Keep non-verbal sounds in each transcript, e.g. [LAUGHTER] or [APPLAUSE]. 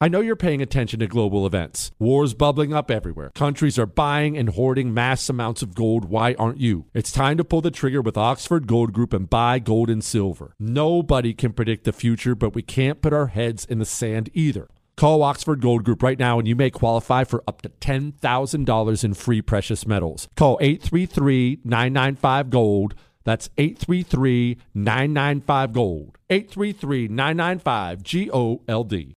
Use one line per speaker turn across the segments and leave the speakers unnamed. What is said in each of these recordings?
I know you're paying attention to global events. Wars bubbling up everywhere. Countries are buying and hoarding mass amounts of gold. Why aren't you? It's time to pull the trigger with Oxford Gold Group and buy gold and silver. Nobody can predict the future, but we can't put our heads in the sand either. Call Oxford Gold Group right now and you may qualify for up to $10,000 in free precious metals. Call 833 995 Gold. That's 833 995 Gold. 833 995 G O L D.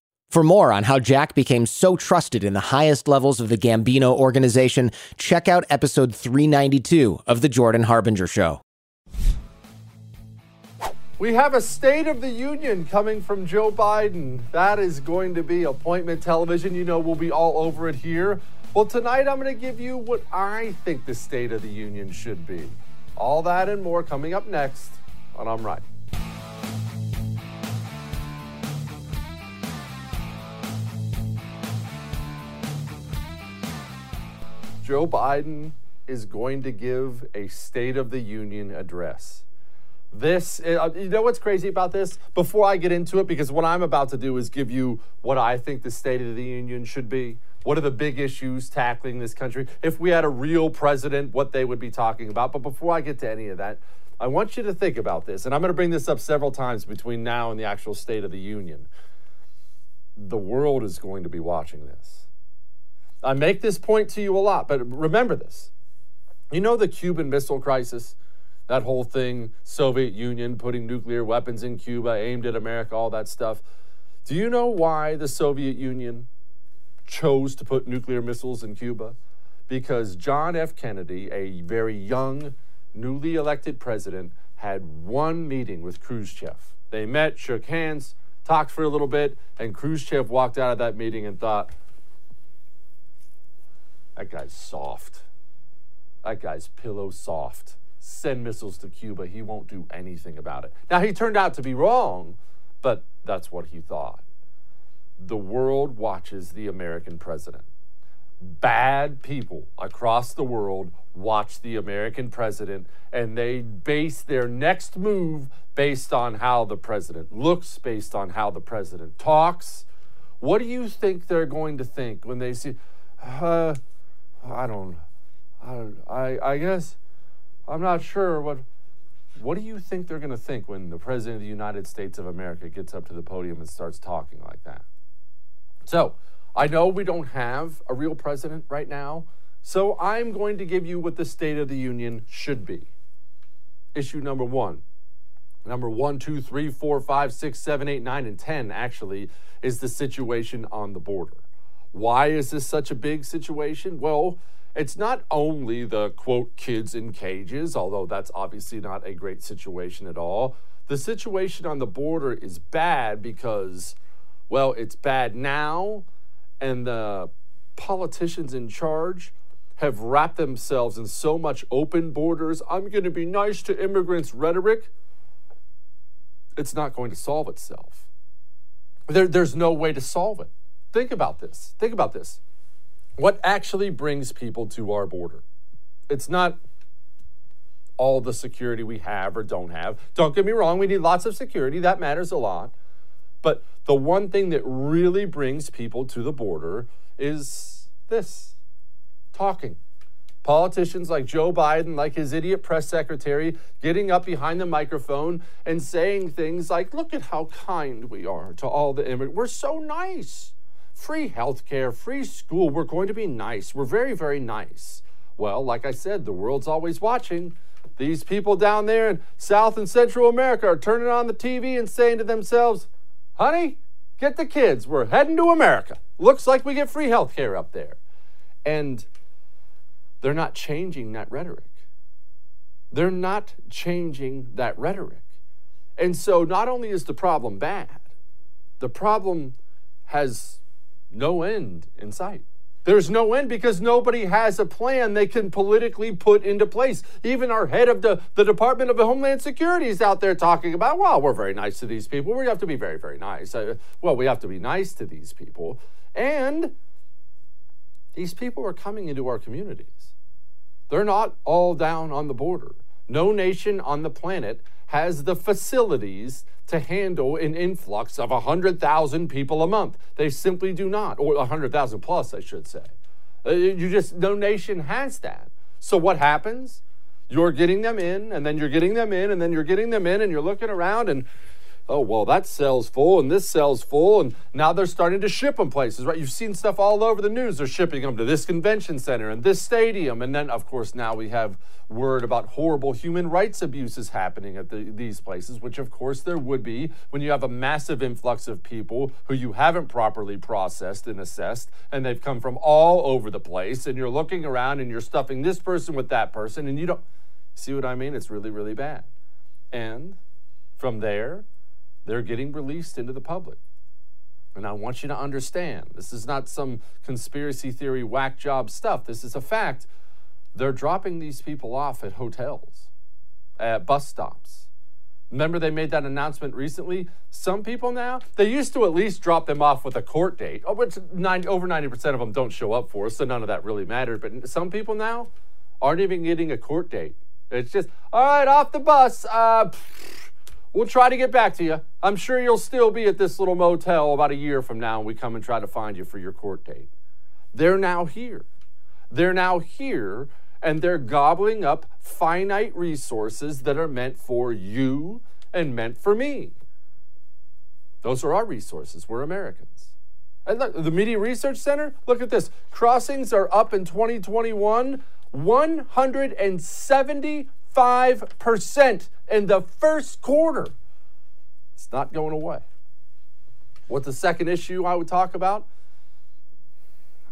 For more on how Jack became so trusted in the highest levels of the Gambino organization, check out episode 392 of The Jordan Harbinger Show.
We have a State of the Union coming from Joe Biden. That is going to be appointment television. You know, we'll be all over it here. Well, tonight I'm going to give you what I think the State of the Union should be. All that and more coming up next on I'm Right. Joe Biden is going to give a State of the Union address. This, uh, you know what's crazy about this? Before I get into it, because what I'm about to do is give you what I think the State of the Union should be. What are the big issues tackling this country? If we had a real president, what they would be talking about. But before I get to any of that, I want you to think about this. And I'm going to bring this up several times between now and the actual State of the Union. The world is going to be watching this. I make this point to you a lot, but remember this. You know the Cuban Missile Crisis? That whole thing, Soviet Union putting nuclear weapons in Cuba, aimed at America, all that stuff. Do you know why the Soviet Union chose to put nuclear missiles in Cuba? Because John F. Kennedy, a very young, newly elected president, had one meeting with Khrushchev. They met, shook hands, talked for a little bit, and Khrushchev walked out of that meeting and thought, that guy's soft. that guy's pillow soft. Send missiles to Cuba. He won't do anything about it. Now, he turned out to be wrong, but that's what he thought. The world watches the American president. Bad people across the world watch the American president and they base their next move based on how the president looks, based on how the president talks. What do you think they're going to think when they see, uh, I don't, I, I, I guess, I'm not sure what. What do you think they're going to think when the President of the United States of America gets up to the podium and starts talking like that? So, I know we don't have a real president right now, so I'm going to give you what the State of the Union should be. Issue number one. Number one, two, three, four, five, six, seven, eight, nine, and 10 actually is the situation on the border. Why is this such a big situation? Well, it's not only the quote kids in cages, although that's obviously not a great situation at all. The situation on the border is bad because, well, it's bad now, and the politicians in charge have wrapped themselves in so much open borders, I'm going to be nice to immigrants rhetoric. It's not going to solve itself. There, there's no way to solve it. Think about this. Think about this what actually brings people to our border. It's not all the security we have or don't have. Don't get me wrong, we need lots of security, that matters a lot. But the one thing that really brings people to the border is this talking. Politicians like Joe Biden, like his idiot press secretary, getting up behind the microphone and saying things like, Look at how kind we are to all the immigrants. We're so nice free health care, free school. We're going to be nice. We're very, very nice. Well, like I said, the world's always watching. These people down there in South and Central America are turning on the TV and saying to themselves, honey, get the kids. We're heading to America. Looks like we get free health care up there. And they're not changing that rhetoric. They're not changing that rhetoric. And so not only is the problem bad, the problem has no end in sight. There's no end because nobody has a plan they can politically put into place. Even our head of the, the Department of Homeland Security is out there talking about, well, we're very nice to these people. We have to be very, very nice. Uh, well, we have to be nice to these people. And these people are coming into our communities. They're not all down on the border. No nation on the planet has the facilities to handle an influx of 100,000 people a month. They simply do not, or 100,000 plus, I should say. Uh, you just, no nation has that. So what happens? You're getting them in, and then you're getting them in, and then you're getting them in, and you're looking around, and oh, well, that cell's full and this cell's full. And now they're starting to ship them places, right? You've seen stuff all over the news. They're shipping them to this convention center and this stadium. And then, of course, now we have word about horrible human rights abuses happening at the, these places, which, of course, there would be when you have a massive influx of people who you haven't properly processed and assessed. And they've come from all over the place. And you're looking around and you're stuffing this person with that person. And you don't see what I mean? It's really, really bad. And from there, they're getting released into the public. And I want you to understand this is not some conspiracy theory whack job stuff. This is a fact. They're dropping these people off at hotels, at bus stops. Remember, they made that announcement recently? Some people now, they used to at least drop them off with a court date, which 90, over 90% of them don't show up for, so none of that really mattered. But some people now aren't even getting a court date. It's just, all right, off the bus. Uh, We'll try to get back to you. I'm sure you'll still be at this little motel about a year from now, and we come and try to find you for your court date. They're now here. They're now here, and they're gobbling up finite resources that are meant for you and meant for me. Those are our resources. We're Americans. And look, the Media Research Center, look at this. Crossings are up in 2021 170 5% in the first quarter. It's not going away. What's the second issue I would talk about?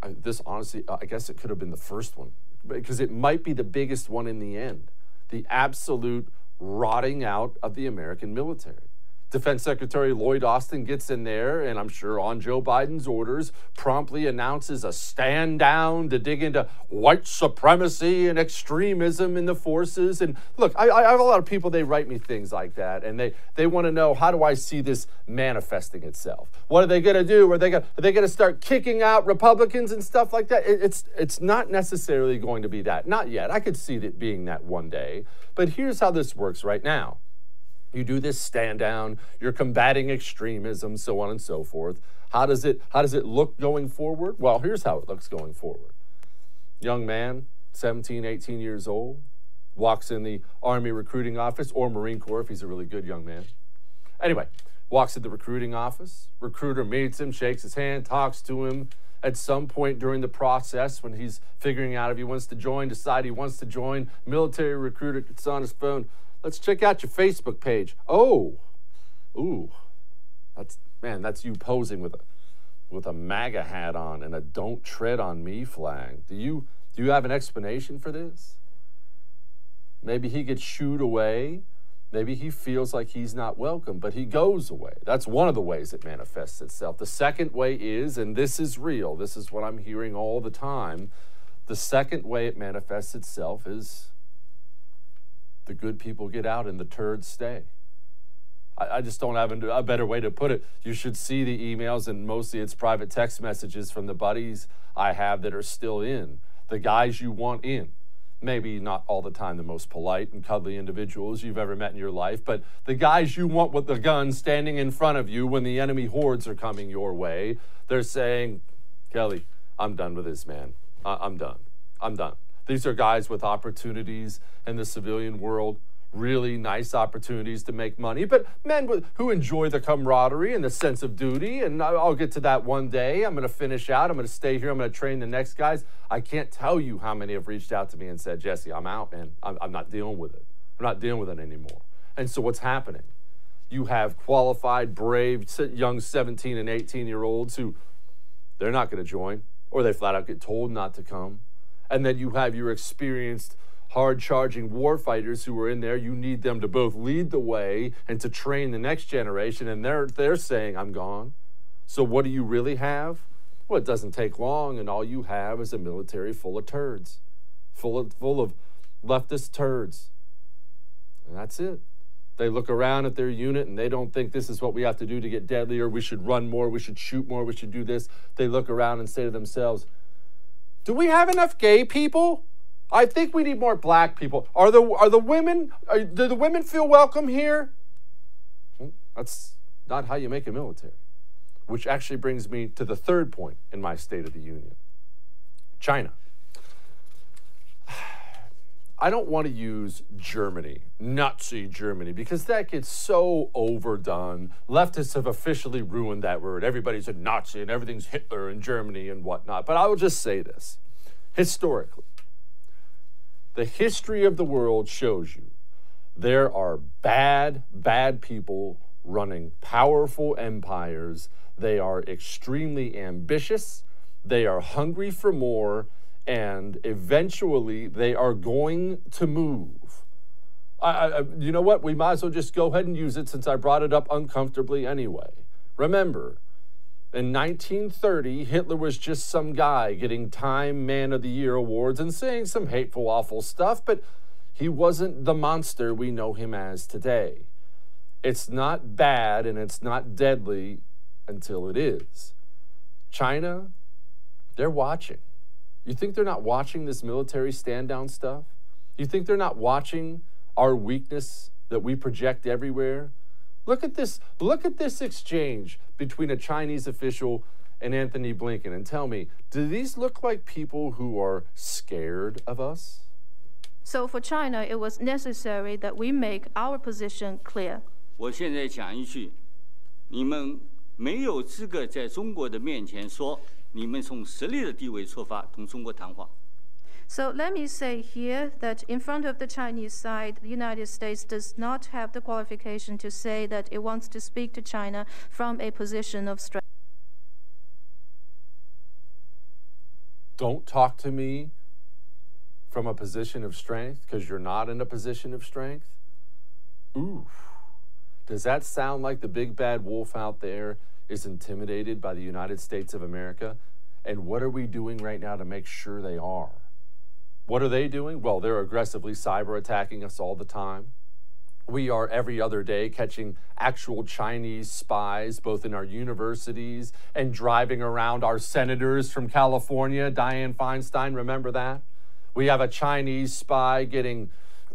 I, this honestly, I guess it could have been the first one because it might be the biggest one in the end. The absolute rotting out of the American military. Defense Secretary Lloyd Austin gets in there, and I'm sure on Joe Biden's orders, promptly announces a stand down to dig into white supremacy and extremism in the forces. And look, I, I have a lot of people, they write me things like that, and they, they want to know how do I see this manifesting itself? What are they going to do? Are they going to start kicking out Republicans and stuff like that? It, it's, it's not necessarily going to be that. Not yet. I could see it being that one day. But here's how this works right now. You do this stand down, you're combating extremism, so on and so forth. How does it how does it look going forward? Well, here's how it looks going forward. Young man, 17, 18 years old, walks in the Army recruiting office or Marine Corps if he's a really good young man. Anyway, walks in the recruiting office. Recruiter meets him, shakes his hand, talks to him. At some point during the process, when he's figuring out if he wants to join, decide he wants to join, military recruiter gets on his phone. Let's check out your Facebook page. Oh, ooh, that's man, that's you posing with a with a MAGA hat on and a "Don't Tread on Me" flag. Do you do you have an explanation for this? Maybe he gets shooed away. Maybe he feels like he's not welcome, but he goes away. That's one of the ways it manifests itself. The second way is, and this is real, this is what I'm hearing all the time. The second way it manifests itself is the good people get out and the turds stay. I, I just don't have a better way to put it. You should see the emails, and mostly it's private text messages from the buddies I have that are still in, the guys you want in maybe not all the time the most polite and cuddly individuals you've ever met in your life, but the guys you want with the gun standing in front of you when the enemy hordes are coming your way, they're saying, Kelly, I'm done with this, man. I- I'm done. I'm done. These are guys with opportunities in the civilian world really nice opportunities to make money, but men who enjoy the camaraderie and the sense of duty. And I'll get to that one day. I'm going to finish out. I'm going to stay here. I'm going to train the next guys. I can't tell you how many have reached out to me and said, Jesse, I'm out, man. I'm, I'm not dealing with it. I'm not dealing with it anymore. And so what's happening? You have qualified, brave, young 17 and 18 year olds who they're not going to join, or they flat out get told not to come. And then you have your experienced hard charging war fighters who are in there. You need them to both lead the way and to train the next generation. And they're, they're saying, I'm gone. So what do you really have? Well, it doesn't take long, and all you have is a military full of turds, full of, full of leftist turds. And that's it. They look around at their unit and they don't think this is what we have to do to get deadlier. We should run more. We should shoot more. We should do this. They look around and say to themselves, Do we have enough gay people? I think we need more black people. Are the are the women? Are, do the women feel welcome here? Hmm, that's not how you make a military. Which actually brings me to the third point in my State of the Union. China. I don't want to use Germany, Nazi Germany, because that gets so overdone. Leftists have officially ruined that word. Everybody's a Nazi and everything's Hitler and Germany and whatnot. But I will just say this historically, the history of the world shows you there are bad, bad people running powerful empires. They are extremely ambitious, they are hungry for more, and eventually they are going to move. I, I, you know what? We might as well just go ahead and use it since I brought it up uncomfortably anyway. Remember, in 1930, Hitler was just some guy getting Time Man of the Year awards and saying some hateful, awful stuff, but he wasn't the monster we know him as today. It's not bad and it's not deadly until it is. China, they're watching. You think they're not watching this military stand down stuff? You think they're not watching our weakness that we project everywhere? Look at this, look at this exchange between a Chinese official and Antony Blinken and tell me, do these look like people who are scared of us?
So for China, it was necessary that we make our position clear.
你们从实力的地位出发同中国谈话。
so let me say here that in front of the Chinese side, the United States does not have the qualification to say that it wants to speak to China from a position of strength.
Don't talk to me from a position of strength because you're not in a position of strength. Ooh. Does that sound like the big bad wolf out there is intimidated by the United States of America? And what are we doing right now to make sure they are? What are they doing? Well, they're aggressively cyber attacking us all the time. We are every other day catching actual Chinese spies, both in our universities and driving around our senators from California. Dianne Feinstein, remember that? We have a Chinese spy getting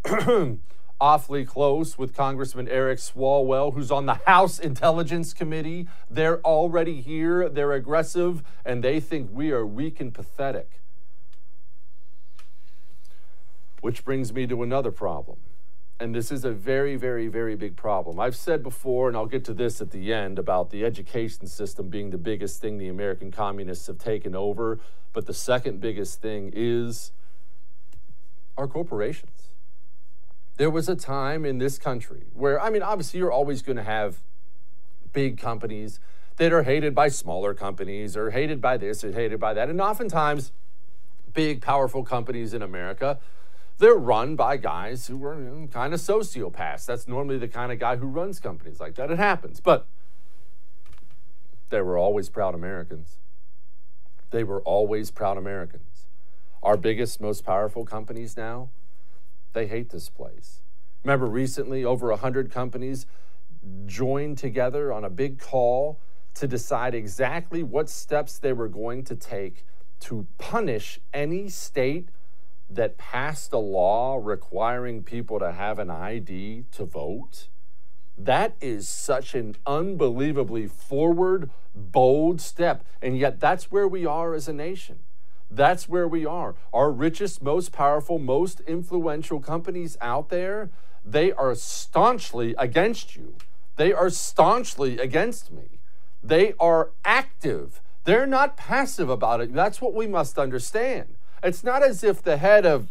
[CLEARS THROAT] awfully close with Congressman Eric Swalwell, who's on the House Intelligence Committee. They're already here, they're aggressive, and they think we are weak and pathetic. Which brings me to another problem. And this is a very, very, very big problem. I've said before, and I'll get to this at the end, about the education system being the biggest thing the American communists have taken over. But the second biggest thing is our corporations. There was a time in this country where, I mean, obviously, you're always going to have big companies that are hated by smaller companies or hated by this or hated by that. And oftentimes, big, powerful companies in America they're run by guys who are you know, kind of sociopaths. That's normally the kind of guy who runs companies like that. It happens. But they were always proud Americans. They were always proud Americans. Our biggest, most powerful companies now, they hate this place. Remember, recently, over 100 companies joined together on a big call to decide exactly what steps they were going to take to punish any state that passed a law requiring people to have an ID to vote. That is such an unbelievably forward, bold step. And yet, that's where we are as a nation. That's where we are. Our richest, most powerful, most influential companies out there, they are staunchly against you. They are staunchly against me. They are active. They're not passive about it. That's what we must understand. It's not as if the head of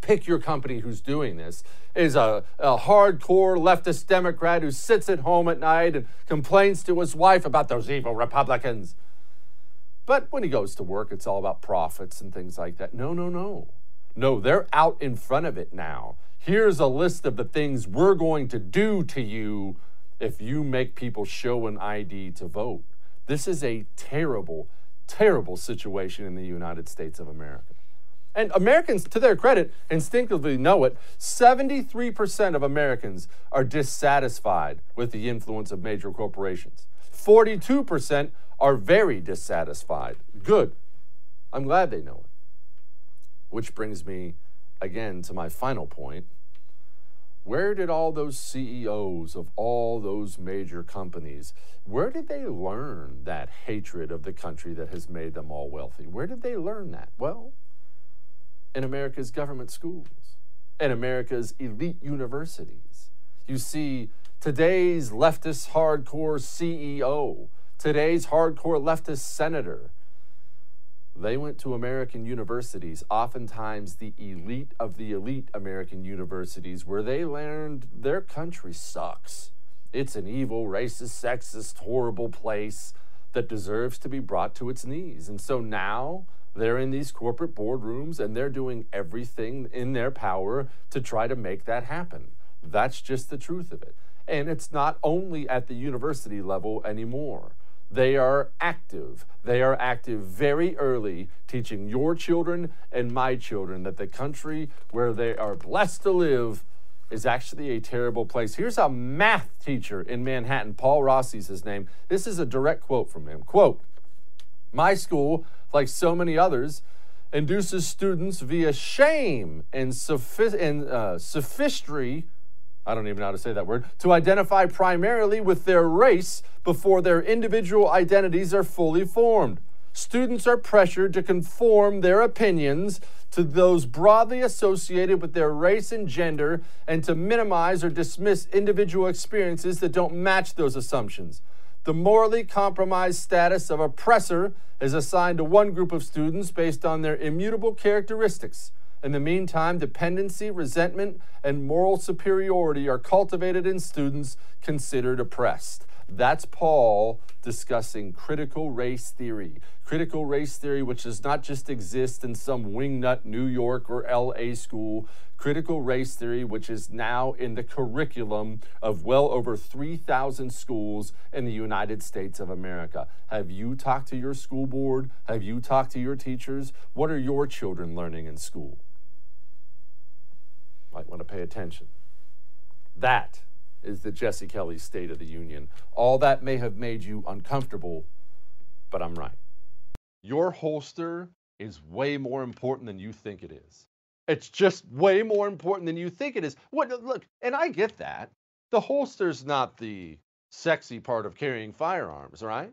pick your company who's doing this is a, a, hardcore leftist Democrat who sits at home at night and complains to his wife about those evil Republicans. But when he goes to work, it's all about profits and things like that. No, no, no. No, they're out in front of it now. Here's a list of the things we're going to do to you if you make people show an ID to vote. This is a terrible, terrible situation in the United States of America. And Americans, to their credit, instinctively know it. 73% of Americans are dissatisfied with the influence of major corporations. 42% are very dissatisfied. Good. I'm glad they know it. Which brings me again to my final point where did all those CEOs of all those major companies, where did they learn that hatred of the country that has made them all wealthy? Where did they learn that? Well, in America's government schools, in America's elite universities. You see, today's leftist hardcore CEO, today's hardcore leftist senator, they went to American universities, oftentimes the elite of the elite American universities, where they learned their country sucks. It's an evil, racist, sexist, horrible place that deserves to be brought to its knees. And so now they're in these corporate boardrooms and they're doing everything in their power to try to make that happen. That's just the truth of it. And it's not only at the university level anymore. They are active. They are active very early, teaching your children and my children that the country where they are blessed to live is actually a terrible place. Here's a math teacher in Manhattan, Paul Rossi's his name. This is a direct quote from him. Quote, my school, like so many others, induces students via shame and, sophi- and uh, sophistry I don't even know how to say that word, to identify primarily with their race before their individual identities are fully formed. Students are pressured to conform their opinions to those broadly associated with their race and gender and to minimize or dismiss individual experiences that don't match those assumptions. The morally compromised status of oppressor is assigned to one group of students based on their immutable characteristics. In the meantime, dependency, resentment, and moral superiority are cultivated in students considered oppressed. That's Paul discussing critical race theory. Critical race theory, which does not just exist in some wingnut New York or LA school, critical race theory, which is now in the curriculum of well over 3,000 schools in the United States of America. Have you talked to your school board? Have you talked to your teachers? What are your children learning in school? Might want to pay attention. That is the Jesse Kelly State of the Union. All that may have made you uncomfortable, but I'm right. Your holster is way more important than you think it is. It's just way more important than you think it is. What look, and I get that. The holster's not the sexy part of carrying firearms, right?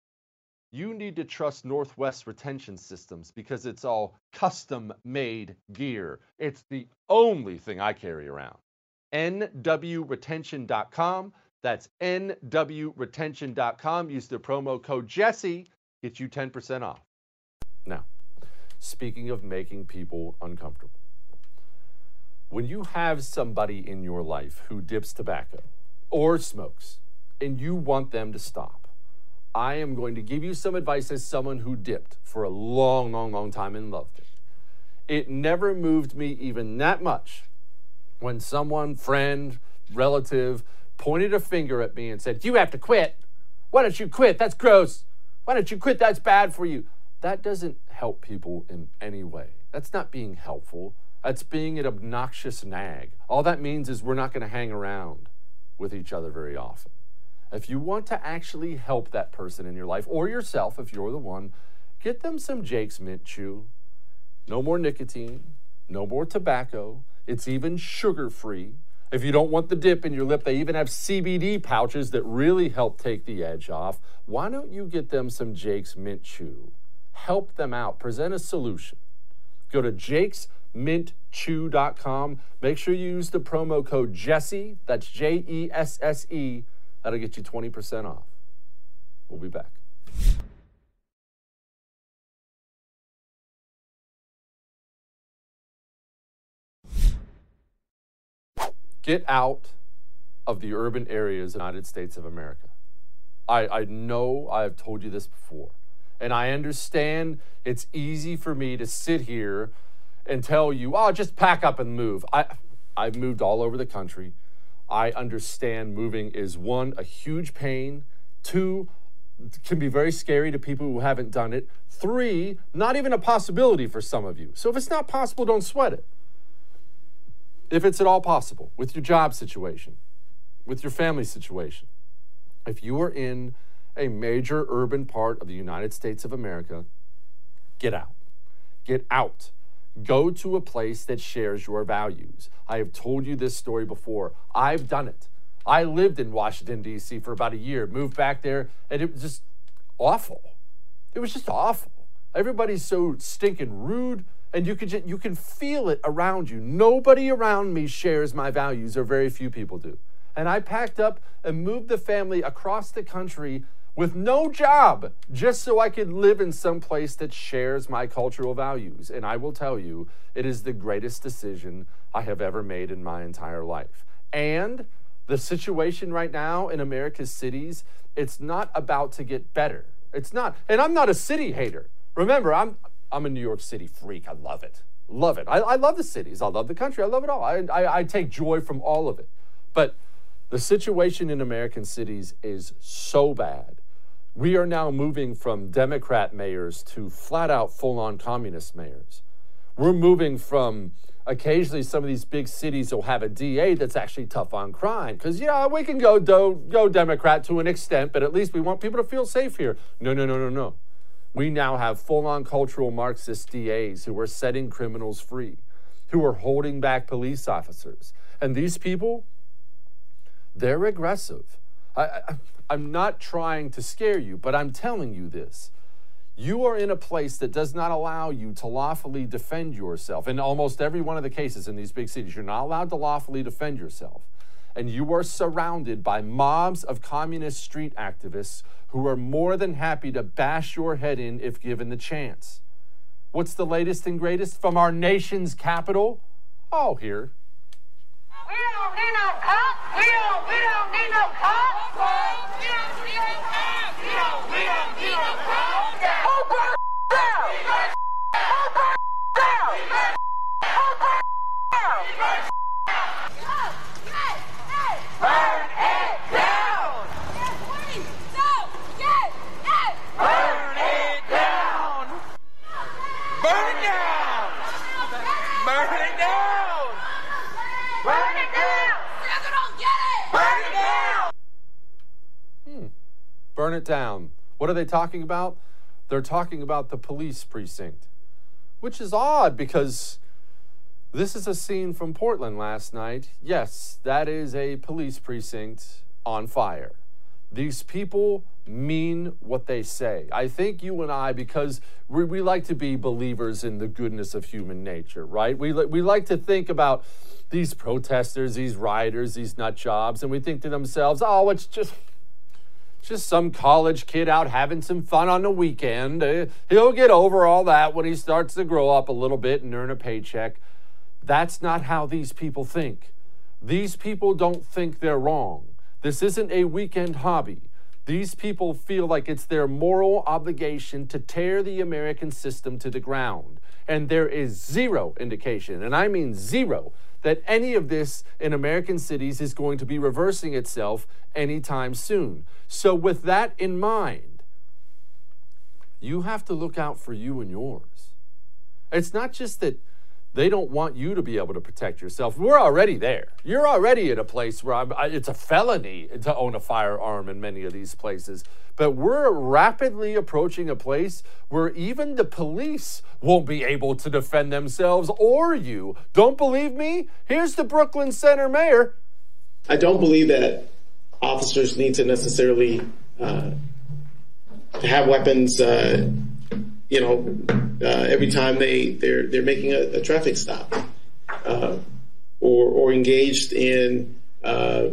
You need to trust Northwest Retention Systems because it's all custom made gear. It's the only thing I carry around. NWRetention.com. That's NWRetention.com. Use the promo code Jesse, get you 10% off. Now, speaking of making people uncomfortable, when you have somebody in your life who dips tobacco or smokes and you want them to stop, I am going to give you some advice as someone who dipped for a long, long, long time and loved it. It never moved me even that much when someone, friend, relative, pointed a finger at me and said, You have to quit. Why don't you quit? That's gross. Why don't you quit? That's bad for you. That doesn't help people in any way. That's not being helpful. That's being an obnoxious nag. All that means is we're not going to hang around with each other very often. If you want to actually help that person in your life or yourself, if you're the one, get them some Jake's Mint Chew. No more nicotine, no more tobacco. It's even sugar free. If you don't want the dip in your lip, they even have CBD pouches that really help take the edge off. Why don't you get them some Jake's Mint Chew? Help them out, present a solution. Go to jakesmintchew.com. Make sure you use the promo code Jesse, that's J E S S E. That'll get you 20% off. We'll be back. Get out of the urban areas of the United States of America. I, I know I have told you this before, and I understand it's easy for me to sit here and tell you, oh, just pack up and move. I, I've moved all over the country. I understand moving is one, a huge pain, two, can be very scary to people who haven't done it, three, not even a possibility for some of you. So if it's not possible, don't sweat it. If it's at all possible with your job situation, with your family situation, if you are in a major urban part of the United States of America, get out. Get out. Go to a place that shares your values. I have told you this story before. I've done it. I lived in Washington, D.C. for about a year, moved back there, and it was just awful. It was just awful. Everybody's so stinking rude, and you can, just, you can feel it around you. Nobody around me shares my values, or very few people do. And I packed up and moved the family across the country with no job just so I could live in some place that shares my cultural values. And I will tell you, it is the greatest decision I have ever made in my entire life. And the situation right now in America's cities, it's not about to get better. It's not. And I'm not a city hater. Remember, I'm I'm a New York City freak. I love it. Love it. I, I love the cities. I love the country. I love it all. I, I, I take joy from all of it. But the situation in American cities is so bad we are now moving from Democrat mayors to flat out full on communist mayors. We're moving from occasionally some of these big cities will have a DA that's actually tough on crime. Because, yeah, we can go, do, go Democrat to an extent, but at least we want people to feel safe here. No, no, no, no, no. We now have full on cultural Marxist DAs who are setting criminals free, who are holding back police officers. And these people, they're aggressive. I, I'm not trying to scare you, but I'm telling you this. You are in a place that does not allow you to lawfully defend yourself. In almost every one of the cases in these big cities, you're not allowed to lawfully defend yourself. And you are surrounded by mobs of communist street activists who are more than happy to bash your head in if given the chance. What's the latest and greatest from our nation's capital? Oh, here.
We don't need no cops. We don't, we don't need no cops. We don't need no cops. We don't, we don't need no cops. Hold that down. Hold that down. Hold that down. Burn it down. Yes, please. No. Yes. Yes. Burn it down. Burn it down. Burn it down. Burn it down. Sugar don't get it. Burn it down.
Burn it down. What are they talking about? They're talking about the police precinct, which is odd because this is a scene from Portland last night. Yes, that is a police precinct on fire. These people mean what they say. I think you and I, because we, we like to be believers in the goodness of human nature, right? We, we like to think about these protesters, these rioters, these nut jobs, and we think to themselves, oh, it's just just some college kid out having some fun on the weekend. Uh, he'll get over all that when he starts to grow up a little bit and earn a paycheck. That's not how these people think. These people don't think they're wrong. This isn't a weekend hobby. These people feel like it's their moral obligation to tear the American system to the ground. And there is zero indication, and I mean zero, that any of this in American cities is going to be reversing itself anytime soon. So, with that in mind, you have to look out for you and yours. It's not just that they don't want you to be able to protect yourself. We're already there. You're already at a place where I, it's a felony to own a firearm in many of these places. But we're rapidly approaching a place where even the police won't be able to defend themselves or you. Don't believe me? Here's the Brooklyn Center mayor.
I don't believe that officers need to necessarily uh, have weapons. Uh, you know, uh, every time they they're they're making a, a traffic stop, uh, or or engaged in uh,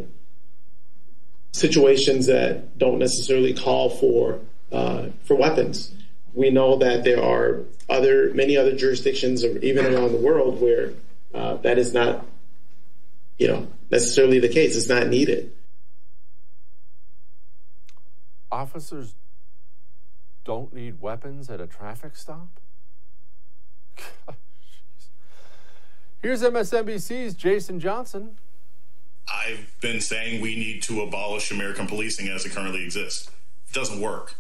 situations that don't necessarily call for uh, for weapons. We know that there are other many other jurisdictions, even around the world, where uh, that is not, you know, necessarily the case. It's not needed.
Officers don't need weapons at a traffic stop? [LAUGHS] Here's MSNBC's Jason Johnson.
I've been saying we need to abolish American policing as it currently exists. It doesn't work.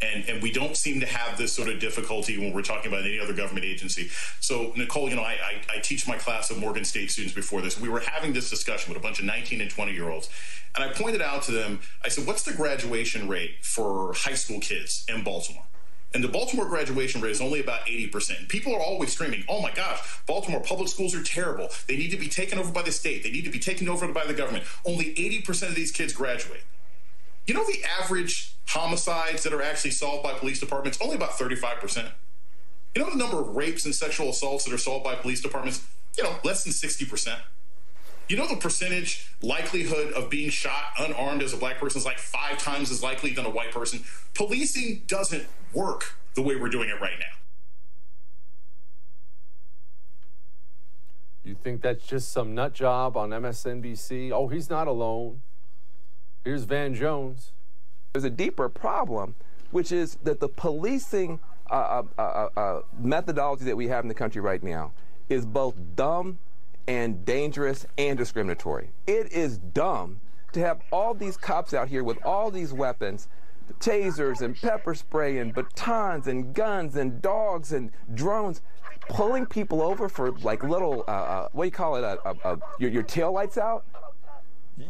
And, and we don't seem to have this sort of difficulty when we're talking about any other government agency. So, Nicole, you know, I, I, I teach my class of Morgan State students before this. We were having this discussion with a bunch of 19 and 20 year olds. And I pointed out to them, I said, what's the graduation rate for high school kids in Baltimore? And the Baltimore graduation rate is only about 80%. People are always screaming, oh my gosh, Baltimore public schools are terrible. They need to be taken over by the state. They need to be taken over by the government. Only 80% of these kids graduate. You know the average homicides that are actually solved by police departments? Only about 35%. You know the number of rapes and sexual assaults that are solved by police departments? You know, less than 60%. You know the percentage likelihood of being shot unarmed as a black person is like five times as likely than a white person. Policing doesn't work the way we're doing it right now.
You think that's just some nut job on MSNBC? Oh, he's not alone. Here's Van Jones.
There's a deeper problem, which is that the policing uh, uh, uh, uh, methodology that we have in the country right now is both dumb and dangerous and discriminatory. It is dumb to have all these cops out here with all these weapons tasers and pepper spray and batons and guns and dogs and drones pulling people over for like little uh, uh, what do you call it uh, uh, uh your, your tail lights out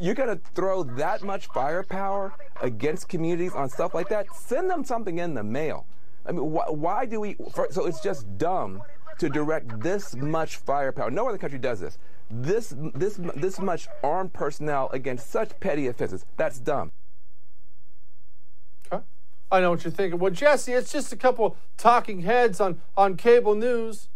you're going to throw that much firepower against communities on stuff like that send them something in the mail i mean wh- why do we for, so it's just dumb to direct this much firepower no other country does this this this this much armed personnel against such petty offenses that's dumb
I know what you're thinking. Well, Jesse, it's just a couple talking heads on, on cable news.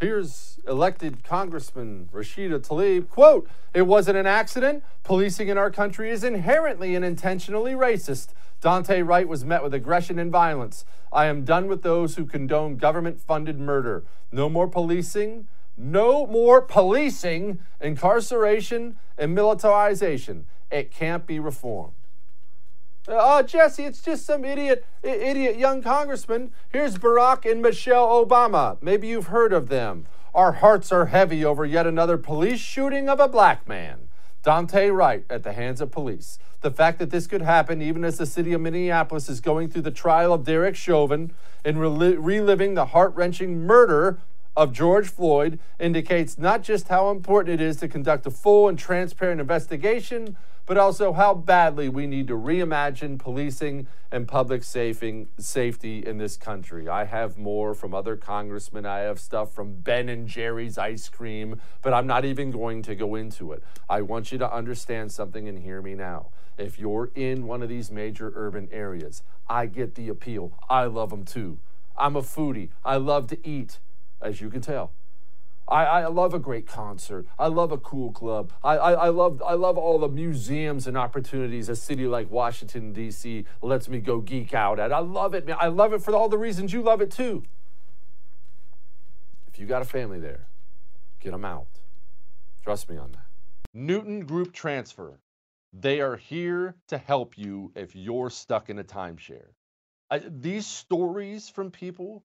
Here's elected Congressman Rashida Tlaib. Quote, it wasn't an accident. Policing in our country is inherently and intentionally racist. Daunte Wright was met with aggression and violence. I am done with those who condone government funded murder. No more policing. No more policing, incarceration, and militarization. It can't be reformed. Oh, Jesse, it's just some idiot, idiot young congressman. Here's Barack and Michelle Obama. Maybe you've heard of them. Our hearts are heavy over yet another police shooting of a black man. Daunte Wright at the hands of police. The fact that this could happen even as the city of Minneapolis is going through the trial of Derek Chauvin and rel- reliving the heart wrenching murder of George Floyd indicates not just how important it is to conduct a full and transparent investigation, but also how badly we need to reimagine policing and public safety in this country. I have more from other congressmen. I have stuff from Ben and Jerry's ice cream, but I'm not even going to go into it. I want you to understand something and hear me now. If you're in one of these major urban areas, I get the appeal. I love them too. I'm a foodie. I love to eat, as you can tell. I, I love a great concert. I love a cool club. I, I, I, love, I love all the museums and opportunities a city like Washington, D.C. lets me go geek out at. I love it, man. I love it for all the reasons you love it too. If you got a family there, get them out. Trust me on that. Newton Group Transfer. They are here to help you if you're stuck in a timeshare. I, these stories from people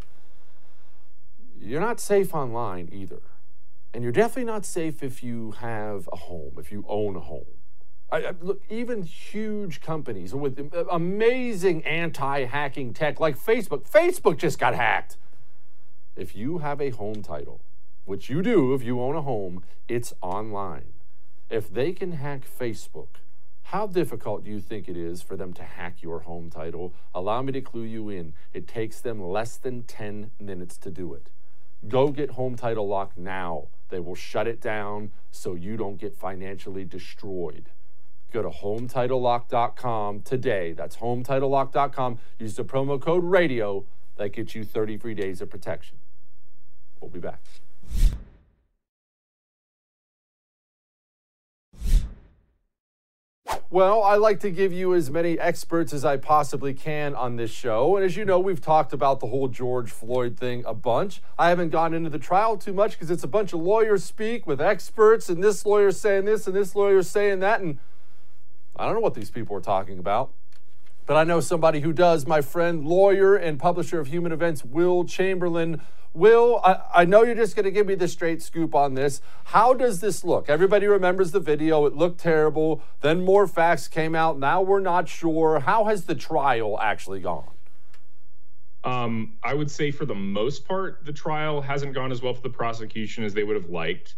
you're not safe online either. And you're definitely not safe if you have a home, if you own a home. I, I, look, even huge companies with amazing anti hacking tech like Facebook, Facebook just got hacked. If you have a home title, which you do if you own a home, it's online. If they can hack Facebook, how difficult do you think it is for them to hack your home title? Allow me to clue you in. It takes them less than 10 minutes to do it. Go get Home Title Lock now. They will shut it down so you don't get financially destroyed. Go to HometitleLock.com today. That's HometitleLock.com. Use the promo code RADIO. That gets you 30 free days of protection. We'll be back. Well, I like to give you as many experts as I possibly can on this show. And as you know, we've talked about the whole George Floyd thing a bunch. I haven't gone into the trial too much because it's a bunch of lawyers speak with experts, and this lawyer's saying this and this lawyer's saying that. And I don't know what these people are talking about. But I know somebody who does. My friend, lawyer, and publisher of Human Events, Will Chamberlain Will, I, I know you're just going to give me the straight scoop on this. How does this look? Everybody remembers the video. It looked terrible. Then more facts came out. Now we're not sure. How has the trial actually gone?
Um, I would say for the most part, the trial hasn't gone as well for the prosecution as they would have liked.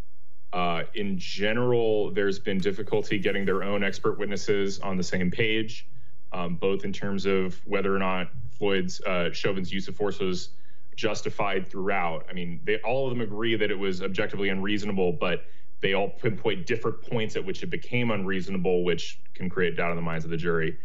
Uh, in general, there's been difficulty getting their own expert witnesses on the same page, um, both in terms of whether or not Floyd's uh, Chauvin's use of force was justified throughout. I mean, they all of them agree that it was objectively unreasonable, but they all pinpoint different points at which it became unreasonable, which can create doubt in the minds of the jury.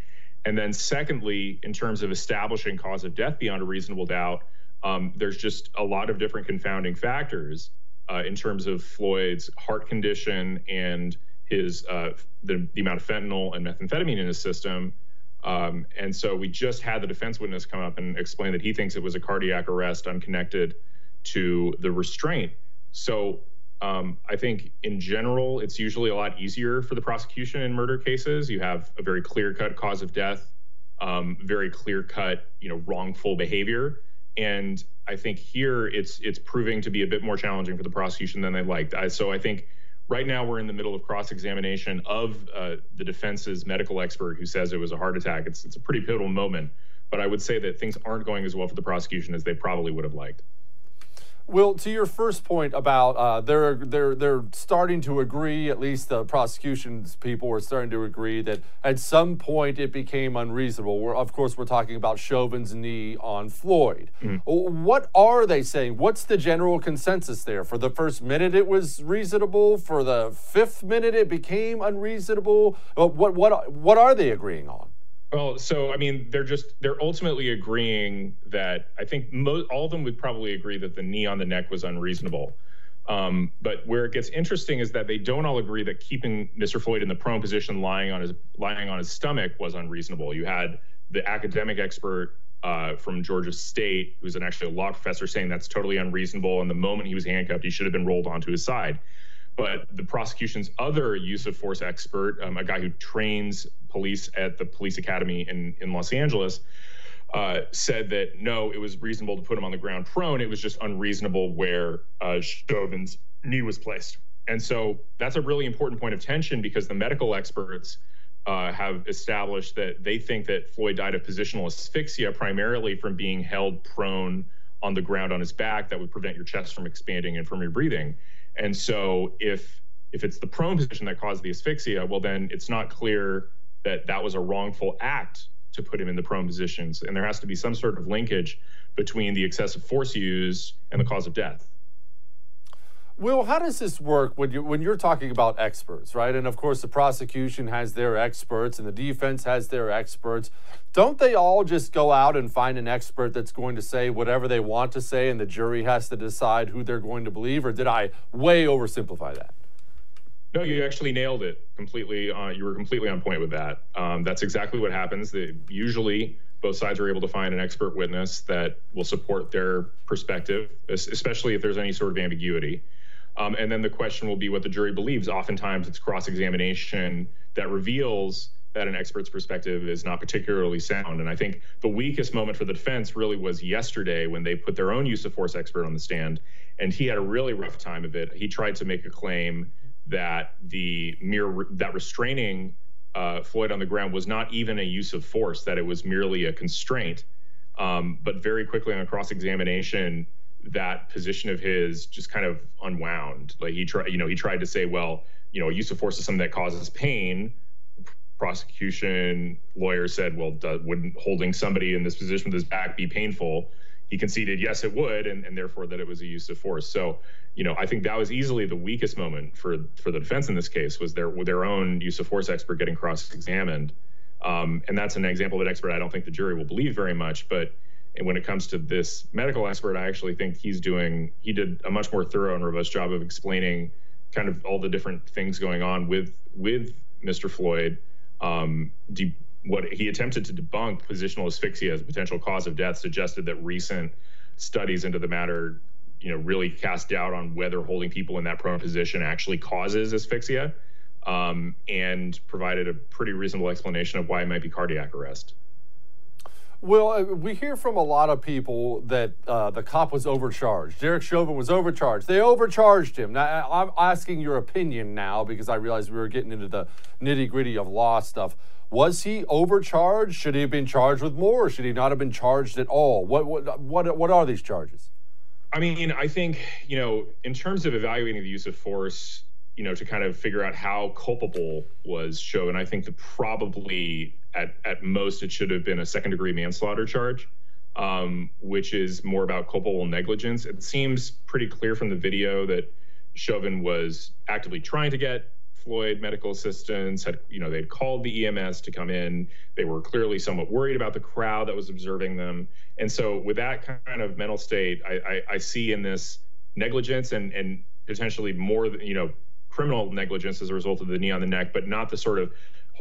And then, secondly, in terms of establishing cause of death beyond a reasonable doubt, um, there's just a lot of different confounding factors uh, in terms of Floyd's heart condition and his uh, the, the amount of fentanyl and methamphetamine in his system um, and so we just had the defense witness come up and explain that he thinks it was a cardiac arrest unconnected to the restraint. So um, I think in general, it's usually a lot easier for the prosecution in murder cases. You have a very clear cut cause of death, um, very clear cut, you know, wrongful behavior. And I think here it's it's proving to be a bit more challenging for the prosecution than they liked. I, so I think right now we're in the middle of cross examination of uh, the defense's medical expert who says it was a heart attack. It's it's a pretty pivotal moment. But I would say that things aren't going as well for the prosecution as they probably would have liked.
Will, to your first point about uh, they're they're they're starting to agree, at least the prosecution's people are starting to agree that at some point it became unreasonable. We're, of course, we're talking about Chauvin's knee on Floyd.
Mm.
What are they saying? What's the general consensus there? For the first minute, it was reasonable. For the fifth minute, it became unreasonable. What what what are they agreeing on?
Well, so I mean, they're just they're ultimately agreeing that I think mo- all of them would probably agree that the knee on the neck was unreasonable. Um, but where it gets interesting is that they don't all agree that keeping Mr. Floyd in the prone position, lying on his lying on his stomach, was unreasonable. You had the academic expert uh, from Georgia State, who's an actually a law professor, saying that's totally unreasonable. And the moment he was handcuffed, he should have been rolled onto his side. But the prosecution's other use of force expert, um, a guy who trains police at the police academy in, in Los Angeles, uh, said that no, it was reasonable to put him on the ground prone. It was just unreasonable where uh, Chauvin's knee was placed. And so that's a really important point of tension because the medical experts uh, have established that they think that Floyd died of positional asphyxia primarily from being held prone on the ground on his back that would prevent your chest from expanding and from your breathing. And so if if it's the prone position that caused the asphyxia, well then it's not clear that that was a wrongful act to put him in the prone positions, and there has to be some sort of linkage between the excessive force used and the cause of death.
Will, how does this work when you when you're talking about experts, right? And of course, the prosecution has their experts, and the defense has their experts. Don't they all just go out and find an expert that's going to say whatever they want to say, and the jury has to decide who they're going to believe? Or did I way oversimplify that?
No, you actually nailed it completely. Uh, you were completely on point with that. Um, that's exactly what happens. They, usually, both sides are able to find an expert witness that will support their perspective, especially if there's any sort of ambiguity. Um, and then the question will be what the jury believes. Oftentimes, it's cross examination that reveals that an expert's perspective is not particularly sound. And I think the weakest moment for the defense really was yesterday when they put their own use of force expert on the stand. And he had a really rough time of it. He tried to make a claim that the mere that restraining uh, Floyd on the ground was not even a use of force, that it was merely a constraint. Um, but very quickly on cross examination, that position of his just kind of unwound. Like he tried, you know, he tried to say, well, you know, use of force is something that causes pain. Prosecution lawyer said, well, do, wouldn't holding somebody in this position with his back be painful? He conceded, yes, it would, and, and therefore that it was a use of force. So, you know, I think that was easily the weakest moment for for the defense in this case was their their own use of force expert getting cross-examined, um, and that's an example of an expert I don't think the jury will believe very much, but and when it comes to this medical expert, I actually think he's doing he did a much more thorough and robust job of explaining kind of all the different things going on with with Mr. Floyd. Um, de- what he attempted to debunk positional asphyxia as a potential cause of death suggested that recent studies into the matter, you know, really cast doubt on whether holding people in that prone position actually causes asphyxia, um, and provided a pretty reasonable explanation of why it might be cardiac arrest.
Well, uh, we hear from a lot of people that uh, the cop was overcharged. Derek Chauvin was overcharged. They overcharged him. Now, I'm asking your opinion now because I realized we were getting into the nitty gritty of law stuff. Was he overcharged? Should he have been charged with more, or should he not have been charged at all? What what what what are these charges?
I mean, I think you know, in terms of evaluating the use of force, you know, to kind of figure out how culpable was Chauvin, I think the probably at, at most it should have been a second degree manslaughter charge, um, which is more about culpable negligence. It seems pretty clear from the video that Chauvin was actively trying to get Floyd medical assistance. Had you know they'd called the EMS to come in. They were clearly somewhat worried about the crowd that was observing them. And so with that kind of mental state, I, I, I see in this negligence and and potentially more you know criminal negligence as a result of the knee on the neck, but not the sort of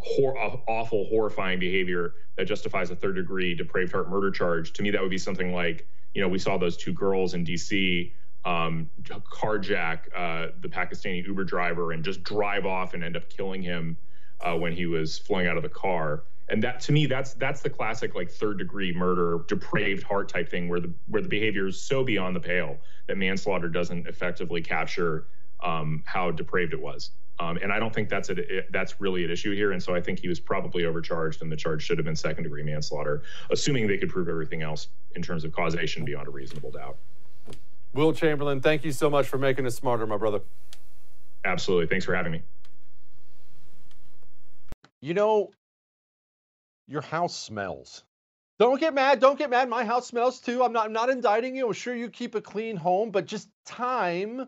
hor- awful, horrifying behavior that justifies a third degree depraved heart murder charge. To me, that would be something like, you know, we saw those two girls in DC um, carjack uh, the Pakistani Uber driver and just drive off and end up killing him uh, when he was flying out of the car. And that to me, that's that's the classic like third degree murder, depraved heart type thing, where the where the behavior is so beyond the pale that manslaughter doesn't effectively capture um, how depraved it was. Um, and I don't think that's a, that's really an issue here. And so I think he was probably overcharged, and the charge should have been second degree manslaughter, assuming they could prove everything else in terms of causation beyond a reasonable doubt.
Will Chamberlain, thank you so much for making us smarter, my brother.
Absolutely. Thanks for having me.
You know, your house smells. Don't get mad. Don't get mad. My house smells too. I'm not I'm not indicting you. I'm sure you keep a clean home, but just time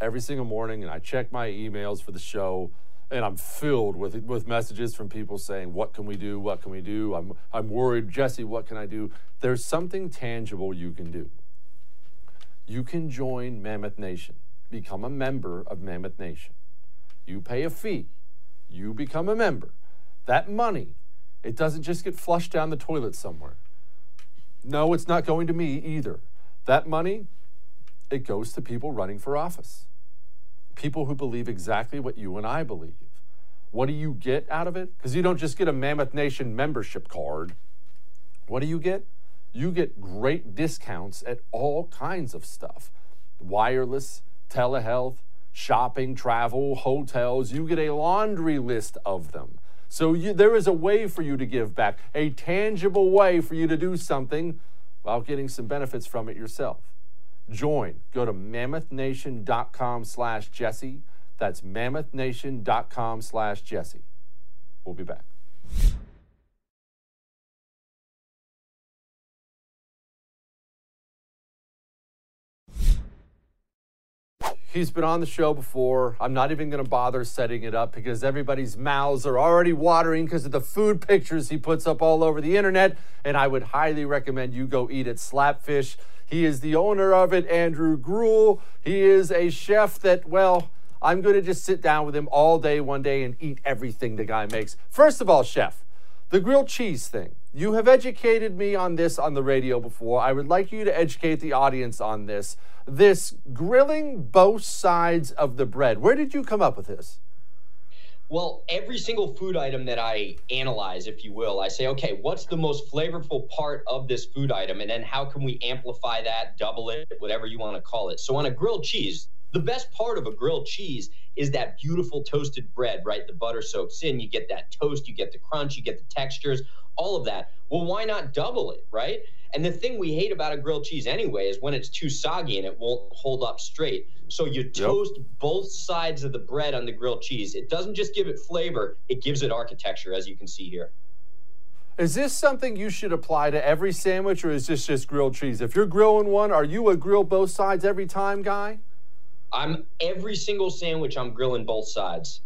every single morning and I check my emails for the show, and I'm filled with with messages from people saying, "What can we do? What can we do?" I'm I'm worried, Jesse. What can I do? There's something tangible you can do. You can join Mammoth Nation, become a member of Mammoth Nation. You pay a fee. You become a member. That money, it doesn't just get flushed down the toilet somewhere. No, it's not going to me either. That money, it goes to people running for office. People who believe exactly what you and I believe. What do you get out of it? Because you don't just get a Mammoth Nation membership card. What do you get? You get great discounts at all kinds of stuff wireless, telehealth, shopping, travel, hotels. You get a laundry list of them. So you, there is a way for you to give back, a tangible way for you to do something while getting some benefits from it yourself. Join. Go to mammothnation.com slash Jesse. That's mammothnation.com slash Jesse. We'll be back. He's been on the show before. I'm not even going to bother setting it up because everybody's mouths are already watering because of the food pictures he puts up all over the internet. And I would highly recommend you go eat at Slapfish. He is the owner of it, Andrew Gruel. He is a chef that, well, I'm going to just sit down with him all day one day and eat everything the guy makes. First of all, chef, the grilled cheese thing. You have educated me on this on the radio before. I would like you to educate the audience on this this grilling both sides of the bread. Where did you come up with this?
Well, every single food item that I analyze, if you will, I say, okay, what's the most flavorful part of this food item? And then how can we amplify that, double it, whatever you want to call it? So on a grilled cheese, the best part of a grilled cheese is that beautiful toasted bread, right? The butter soaks in, you get that toast, you get the crunch, you get the textures, all of that. Well, why not double it, right? And the thing we hate about a grilled cheese anyway is when it's too soggy and it won't hold up straight. So you toast yep. both sides of the bread on the grilled cheese. It doesn't just give it flavor, it gives it architecture, as you can see here.
Is this something you should apply to every sandwich, or is this just grilled cheese? If you're grilling one, are you a grill both sides every time guy?
I'm every single sandwich. I'm grilling both sides.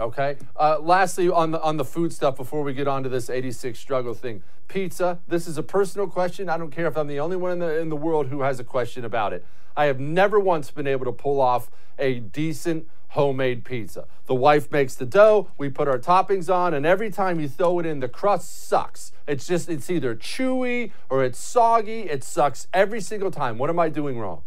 Okay. Uh, lastly, on the on the food stuff, before we get on to this 86 struggle thing, pizza. This is a personal question. I don't care if I'm the only one in the in the world who has a question about it. I have never once been able to pull off a decent homemade pizza. The wife makes the dough, we put our toppings on, and every time you throw it in, the crust sucks. It's just it's either chewy or it's soggy. It sucks every single time. What am I doing wrong?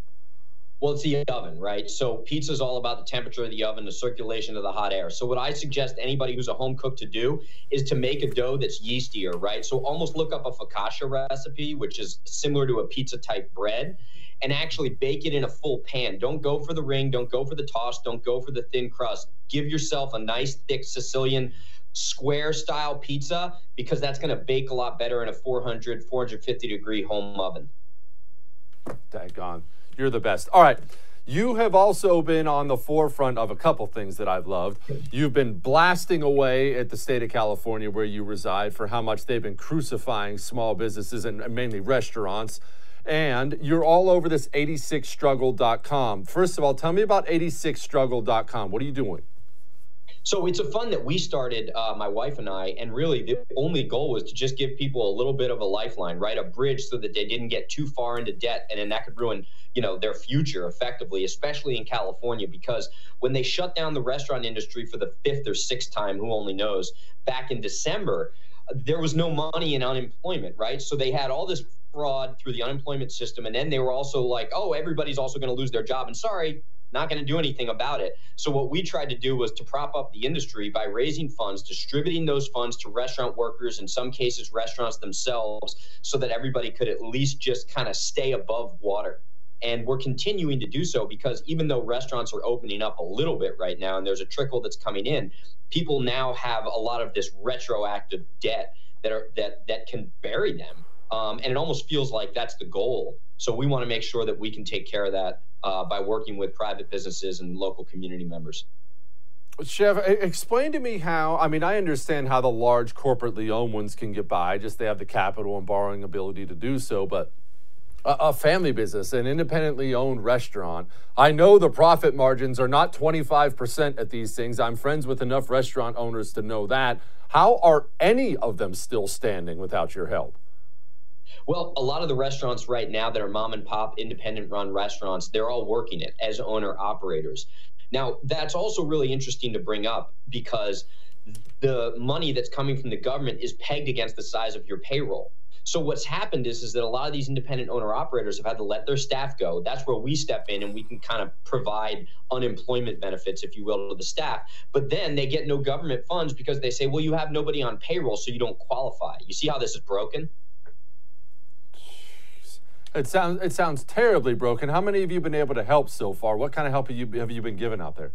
Well, it's the oven, right? So pizza is all about the temperature of the oven, the circulation of the hot air. So what I suggest anybody who's a home cook to do is to make a dough that's yeastier, right? So almost look up a focaccia recipe, which is similar to a pizza type bread, and actually bake it in a full pan. Don't go for the ring, don't go for the toss, don't go for the thin crust. Give yourself a nice thick Sicilian square style pizza because that's going to bake a lot better in a 400 450 degree home oven.
Daggone. You're the best. All right. You have also been on the forefront of a couple things that I've loved. You've been blasting away at the state of California where you reside for how much they've been crucifying small businesses and mainly restaurants. And you're all over this 86struggle.com. First of all, tell me about 86struggle.com. What are you doing?
So it's a fund that we started, uh, my wife and I, and really the only goal was to just give people a little bit of a lifeline, right? A bridge so that they didn't get too far into debt, and then that could ruin, you know, their future effectively, especially in California, because when they shut down the restaurant industry for the fifth or sixth time, who only knows, back in December, there was no money in unemployment, right? So they had all this fraud through the unemployment system, and then they were also like, oh, everybody's also going to lose their job, and sorry, not going to do anything about it. So what we tried to do was to prop up the industry by raising funds, distributing those funds to restaurant workers, in some cases restaurants themselves, so that everybody could at least just kind of stay above water. And we're continuing to do so because even though restaurants are opening up a little bit right now and there's a trickle that's coming in, people now have a lot of this retroactive debt that are that that can bury them. Um, and it almost feels like that's the goal. So we want to make sure that we can take care of that uh, by working with private businesses and local community members.
Chef, explain to me how. I mean, I understand how the large corporately owned ones can get by, just they have the capital and borrowing ability to do so. But a, a family business, an independently owned restaurant, I know the profit margins are not 25% at these things. I'm friends with enough restaurant owners to know that. How are any of them still standing without your help?
Well, a lot of the restaurants right now that are mom and pop, independent run restaurants, they're all working it as owner operators. Now, that's also really interesting to bring up because the money that's coming from the government is pegged against the size of your payroll. So what's happened is, is that a lot of these independent owner operators have had to let their staff go. That's where we step in and we can kind of provide unemployment benefits, if you will, to the staff. But then they get no government funds because they say, well, you have nobody on payroll, so you don't qualify. You see how this is broken?
It sounds it sounds terribly broken. How many of you been able to help so far? What kind of help have you have you been given out there?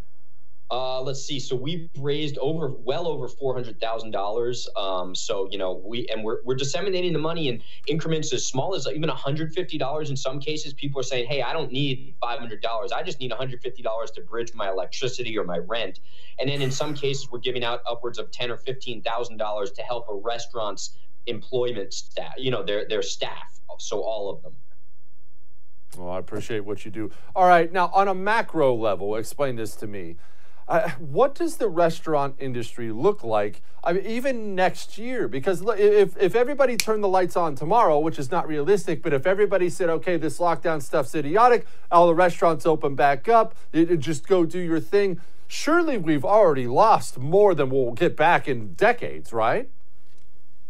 Uh, let's see. So we've raised over well over four hundred thousand um, dollars. So you know we and we're we're disseminating the money in increments as small as even one hundred fifty dollars. In some cases, people are saying, "Hey, I don't need five hundred dollars. I just need one hundred fifty dollars to bridge my electricity or my rent." And then in some cases, we're giving out upwards of ten or fifteen thousand dollars to help a restaurant's employment staff. You know their their staff. So all of them.
Well, I appreciate what you do. All right, now on a macro level, explain this to me. Uh, what does the restaurant industry look like? I mean, even next year, because if, if everybody turned the lights on tomorrow, which is not realistic, but if everybody said, okay, this lockdown stuff's idiotic, all the restaurants open back up, it, just go do your thing, surely we've already lost more than we'll get back in decades, right?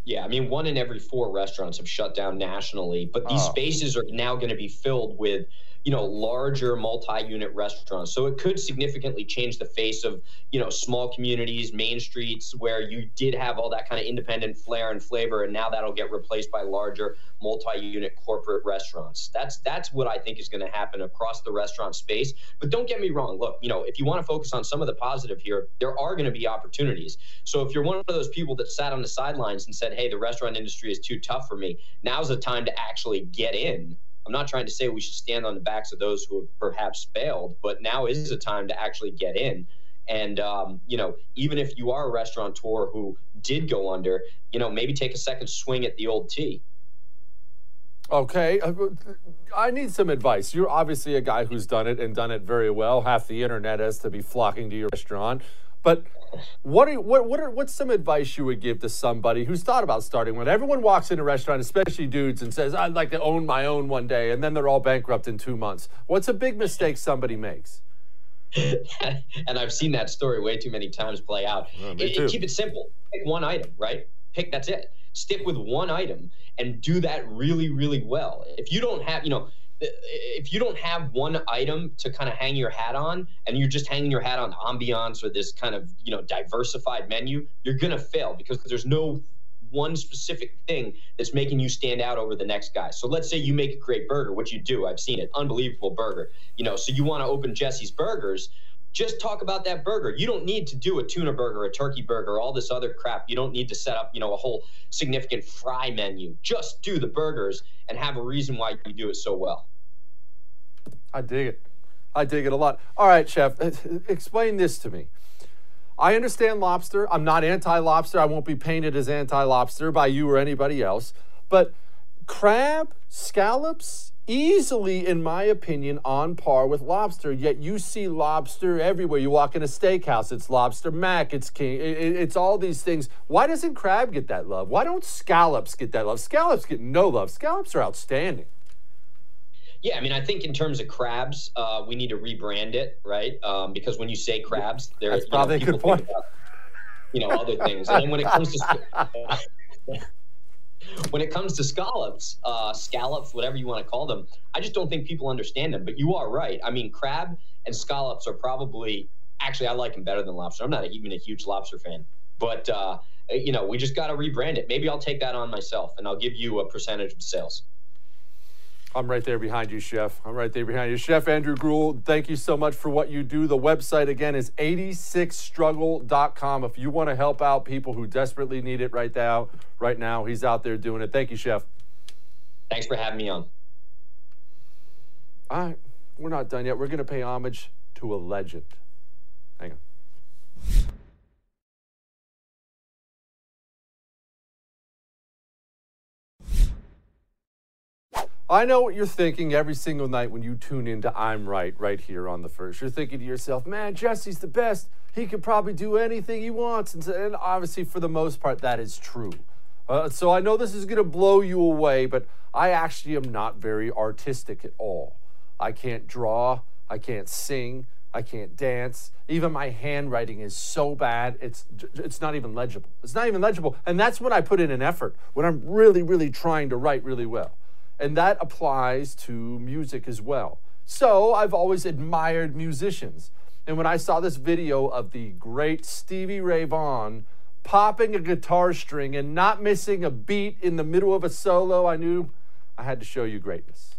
Yeah, I mean, one in every four restaurants have shut down nationally, but these oh. spaces are now going to be filled with you know larger multi-unit restaurants. So it could significantly change the face of you know small communities main streets where you did have all that kind of independent flair and flavor and now that'll get replaced by larger multi-unit corporate restaurants. That's that's what i think is going to happen across the restaurant space. But don't get me wrong look you know if you want to focus on some of the positive here there are going to be opportunities. So if you're one of those people that sat on the sidelines and said hey the restaurant industry is too tough for me now's the time to actually get in I'm not trying to say we should stand on the backs of those who have perhaps failed, but now is a time to actually get in. And um, you know, even if you are a restaurateur who did go under, you know, maybe take a second swing at the old T.
Okay, uh, I need some advice. You're obviously a guy who's done it and done it very well. Half the internet has to be flocking to your restaurant. But what are what what are what's some advice you would give to somebody who's thought about starting one? Everyone walks in a restaurant, especially dudes, and says, "I'd like to own my own one day," and then they're all bankrupt in two months. What's a big mistake somebody makes? [LAUGHS]
and I've seen that story way too many times play out.
Oh,
it, it, keep it simple. Pick one item, right? Pick that's it. Stick with one item and do that really, really well. If you don't have, you know, if you don't have one item to kind of hang your hat on and you're just hanging your hat on ambiance or this kind of you know diversified menu you're going to fail because there's no one specific thing that's making you stand out over the next guy. So let's say you make a great burger. What you do? I've seen it. Unbelievable burger. You know so you want to open jesse's burgers just talk about that burger. You don't need to do a tuna burger, a turkey burger, all this other crap. You don't need to set up, you know, a whole significant fry menu. Just do the burgers and have a reason why you do it so well.
I dig it. I dig it a lot. All right, chef, [LAUGHS] explain this to me. I understand lobster. I'm not anti-lobster. I won't be painted as anti-lobster by you or anybody else. But crab, scallops, easily, in my opinion, on par with lobster. Yet you see lobster everywhere. You walk in a steakhouse, it's lobster mac, it's king, it's all these things. Why doesn't crab get that love? Why don't scallops get that love? Scallops get no love. Scallops are outstanding.
Yeah, I mean, I think in terms of crabs, uh, we need to rebrand it, right? Um, because when you say crabs, there
That's probably
know,
a good point.
About, you know, other things. And then when it comes to [LAUGHS] [LAUGHS] when it comes to scallops, uh, scallops, whatever you want to call them, I just don't think people understand them. But you are right. I mean, crab and scallops are probably actually I like them better than lobster. I'm not even a huge lobster fan, but uh, you know, we just got to rebrand it. Maybe I'll take that on myself, and I'll give you a percentage of sales.
I'm right there behind you, Chef. I'm right there behind you. Chef Andrew Gruel, thank you so much for what you do. The website, again, is 86struggle.com. If you want to help out people who desperately need it right now, right now, he's out there doing it. Thank you, Chef.
Thanks for having me on.
All right. We're not done yet. We're going to pay homage to a legend. Hang on. I know what you're thinking every single night when you tune into I'm Right, right here on the first. You're thinking to yourself, man, Jesse's the best. He could probably do anything he wants. And, and obviously, for the most part, that is true. Uh, so I know this is going to blow you away, but I actually am not very artistic at all. I can't draw, I can't sing, I can't dance. Even my handwriting is so bad, it's, it's not even legible. It's not even legible. And that's when I put in an effort, when I'm really, really trying to write really well. And that applies to music as well. So I've always admired musicians. And when I saw this video of the great Stevie Ray Vaughan popping a guitar string and not missing a beat in the middle of a solo, I knew I had to show you greatness.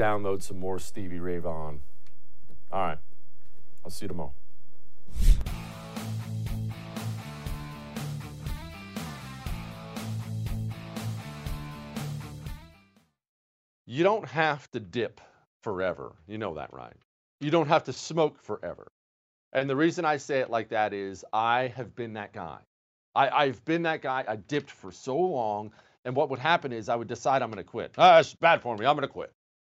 Download some more Stevie Ray Vaughan. All right. I'll see you tomorrow. You don't have to dip forever. You know that, right? You don't have to smoke forever. And the reason I say it like that is I have been that guy. I, have been that guy. I dipped for so long. And what would happen is I would decide I'm going to quit. Ah, it's bad for me. I'm going to quit.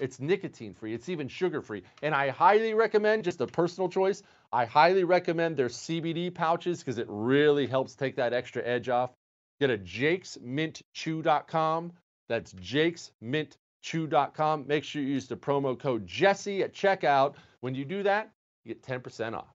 It's nicotine free. It's even sugar free. And I highly recommend, just a personal choice, I highly recommend their CBD pouches because it really helps take that extra edge off. Get a jakesmintchew.com. That's jakesmintchew.com. Make sure you use the promo code Jesse at checkout. When you do that, you get 10% off.